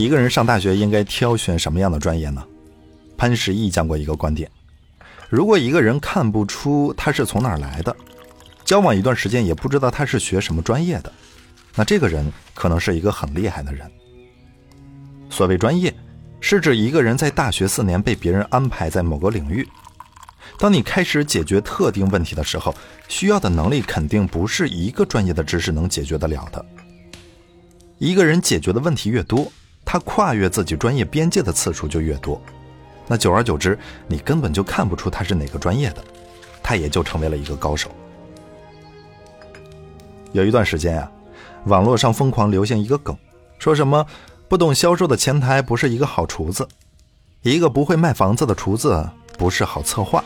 一个人上大学应该挑选什么样的专业呢？潘石屹讲过一个观点：如果一个人看不出他是从哪儿来的，交往一段时间也不知道他是学什么专业的，那这个人可能是一个很厉害的人。所谓专业，是指一个人在大学四年被别人安排在某个领域。当你开始解决特定问题的时候，需要的能力肯定不是一个专业的知识能解决得了的。一个人解决的问题越多，他跨越自己专业边界的次数就越多。那久而久之，你根本就看不出他是哪个专业的，他也就成为了一个高手。有一段时间啊，网络上疯狂流行一个梗，说什么不懂销售的前台不是一个好厨子，一个不会卖房子的厨子不是好策划。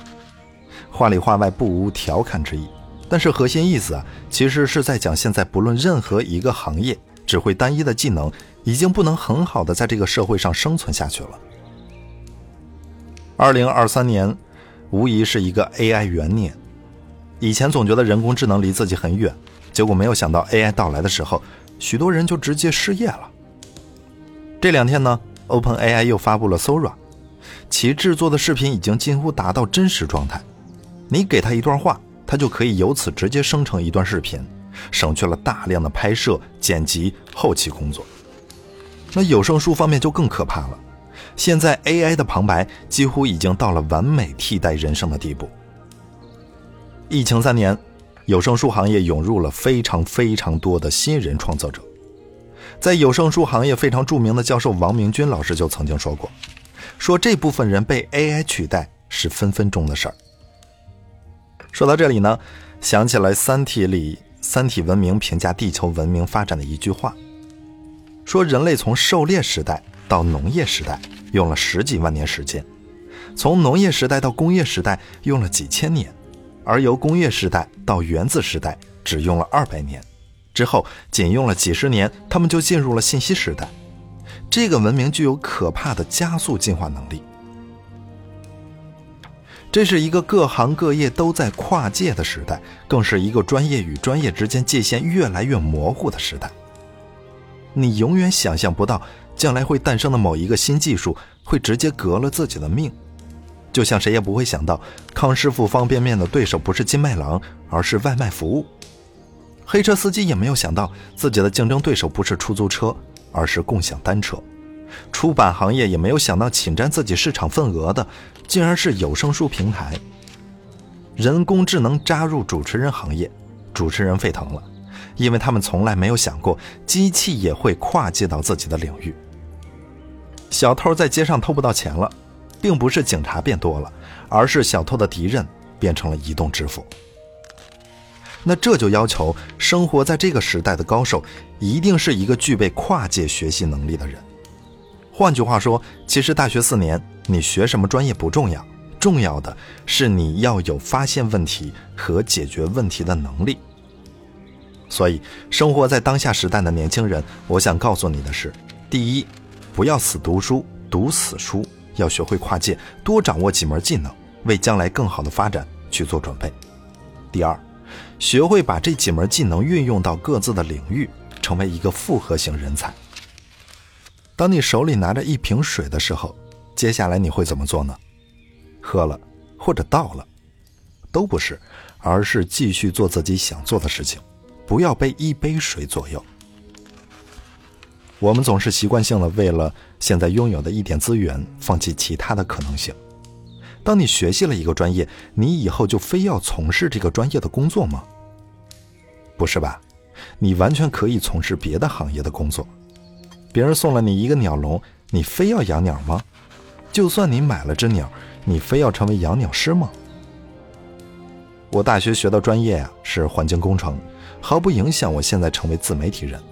话里话外不无调侃之意，但是核心意思啊，其实是在讲现在不论任何一个行业，只会单一的技能，已经不能很好的在这个社会上生存下去了。二零二三年，无疑是一个 AI 元年。以前总觉得人工智能离自己很远，结果没有想到 AI 到来的时候，许多人就直接失业了。这两天呢，OpenAI 又发布了 Sora，其制作的视频已经近乎达到真实状态。你给他一段话，他就可以由此直接生成一段视频，省去了大量的拍摄、剪辑、后期工作。那有声书方面就更可怕了，现在 AI 的旁白几乎已经到了完美替代人声的地步。疫情三年，有声书行业涌入了非常非常多的新人创作者。在有声书行业非常著名的教授王明军老师就曾经说过，说这部分人被 AI 取代是分分钟的事儿。说到这里呢，想起来《三体》里三体文明评价地球文明发展的一句话，说人类从狩猎时代到农业时代用了十几万年时间，从农业时代到工业时代用了几千年，而由工业时代到原子时代只用了二百年，之后仅用了几十年，他们就进入了信息时代。这个文明具有可怕的加速进化能力。这是一个各行各业都在跨界的时代，更是一个专业与专业之间界限越来越模糊的时代。你永远想象不到将来会诞生的某一个新技术会直接革了自己的命，就像谁也不会想到康师傅方便面的对手不是金麦郎，而是外卖服务。黑车司机也没有想到自己的竞争对手不是出租车，而是共享单车。出版行业也没有想到侵占自己市场份额的，竟然是有声书平台。人工智能扎入主持人行业，主持人沸腾了，因为他们从来没有想过机器也会跨界到自己的领域。小偷在街上偷不到钱了，并不是警察变多了，而是小偷的敌人变成了移动支付。那这就要求生活在这个时代的高手，一定是一个具备跨界学习能力的人。换句话说，其实大学四年你学什么专业不重要，重要的是你要有发现问题和解决问题的能力。所以，生活在当下时代的年轻人，我想告诉你的是：第一，不要死读书，读死书，要学会跨界，多掌握几门技能，为将来更好的发展去做准备；第二，学会把这几门技能运用到各自的领域，成为一个复合型人才。当你手里拿着一瓶水的时候，接下来你会怎么做呢？喝了或者倒了，都不是，而是继续做自己想做的事情，不要被一杯水左右。我们总是习惯性的为了现在拥有的一点资源，放弃其他的可能性。当你学习了一个专业，你以后就非要从事这个专业的工作吗？不是吧？你完全可以从事别的行业的工作。别人送了你一个鸟笼，你非要养鸟吗？就算你买了只鸟，你非要成为养鸟师吗？我大学学的专业呀是环境工程，毫不影响我现在成为自媒体人。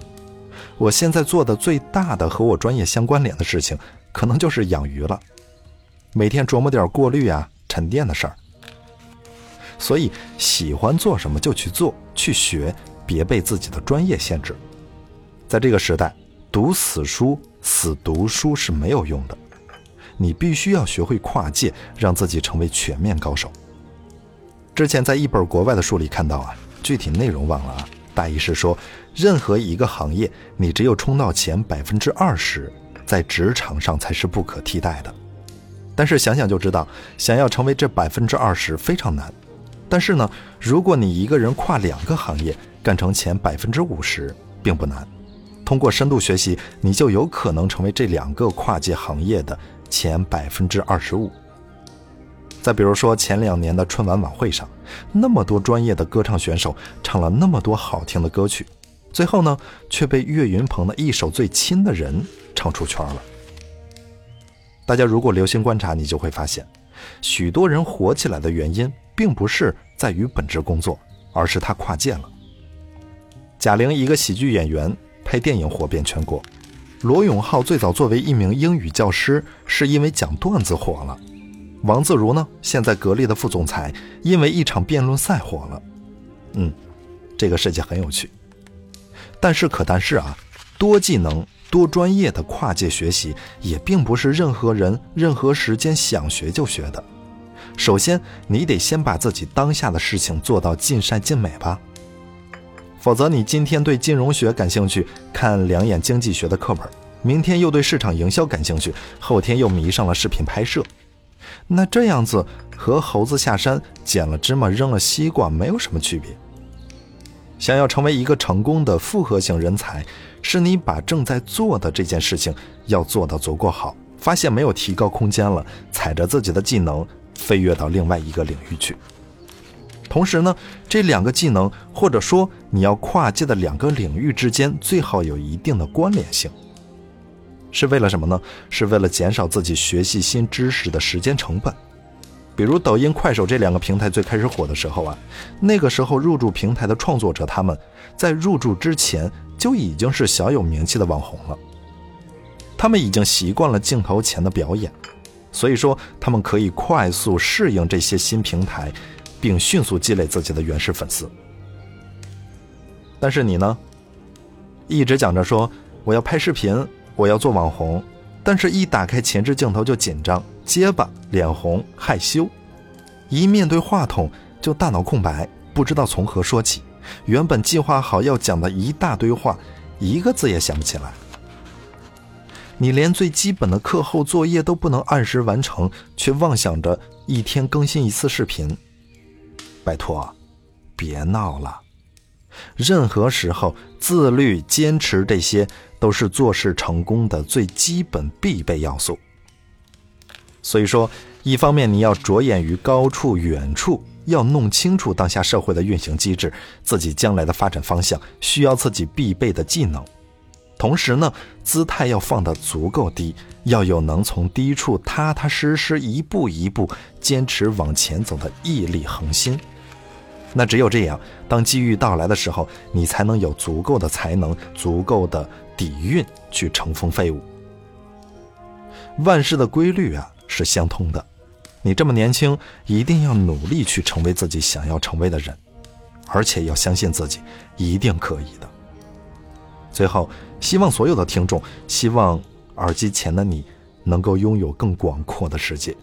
我现在做的最大的和我专业相关联的事情，可能就是养鱼了，每天琢磨点过滤啊、沉淀的事儿。所以喜欢做什么就去做，去学，别被自己的专业限制。在这个时代。读死书、死读书是没有用的，你必须要学会跨界，让自己成为全面高手。之前在一本国外的书里看到啊，具体内容忘了啊，大意是说，任何一个行业，你只有冲到前百分之二十，在职场上才是不可替代的。但是想想就知道，想要成为这百分之二十非常难。但是呢，如果你一个人跨两个行业干成前百分之五十，并不难。通过深度学习，你就有可能成为这两个跨界行业的前百分之二十五。再比如说前两年的春晚晚会上，那么多专业的歌唱选手唱了那么多好听的歌曲，最后呢却被岳云鹏的一首《最亲的人》唱出圈了。大家如果留心观察，你就会发现，许多人火起来的原因，并不是在于本职工作，而是他跨界了。贾玲一个喜剧演员拍电影火遍全国，罗永浩最早作为一名英语教师，是因为讲段子火了。王自如呢？现在格力的副总裁，因为一场辩论赛火了。嗯，这个世界很有趣。但是可但是啊，多技能、多专业的跨界学习，也并不是任何人、任何时间想学就学的。首先，你得先把自己当下的事情做到尽善尽美吧。否则，你今天对金融学感兴趣，看两眼经济学的课本；明天又对市场营销感兴趣，后天又迷上了视频拍摄。那这样子和猴子下山捡了芝麻扔了西瓜没有什么区别。想要成为一个成功的复合型人才，是你把正在做的这件事情要做到足够好，发现没有提高空间了，踩着自己的技能飞跃到另外一个领域去。同时呢，这两个技能或者说你要跨界的两个领域之间最好有一定的关联性。是为了什么呢？是为了减少自己学习新知识的时间成本。比如抖音、快手这两个平台最开始火的时候啊，那个时候入驻平台的创作者，他们在入驻之前就已经是小有名气的网红了。他们已经习惯了镜头前的表演，所以说他们可以快速适应这些新平台，并迅速积累自己的原始粉丝。但是你呢，一直讲着说我要拍视频。我要做网红，但是一打开前置镜头就紧张、结巴、脸红、害羞，一面对话筒就大脑空白，不知道从何说起。原本计划好要讲的一大堆话，一个字也想不起来。你连最基本的课后作业都不能按时完成，却妄想着一天更新一次视频，拜托，别闹了。任何时候，自律、坚持这些。都是做事成功的最基本必备要素。所以说，一方面你要着眼于高处远处，要弄清楚当下社会的运行机制，自己将来的发展方向需要自己必备的技能；同时呢，姿态要放得足够低，要有能从低处踏踏实实一步一步坚持往前走的毅力恒心。那只有这样，当机遇到来的时候，你才能有足够的才能，足够的。底蕴去乘风飞舞，万事的规律啊是相通的。你这么年轻，一定要努力去成为自己想要成为的人，而且要相信自己一定可以的。最后，希望所有的听众，希望耳机前的你能够拥有更广阔的世界。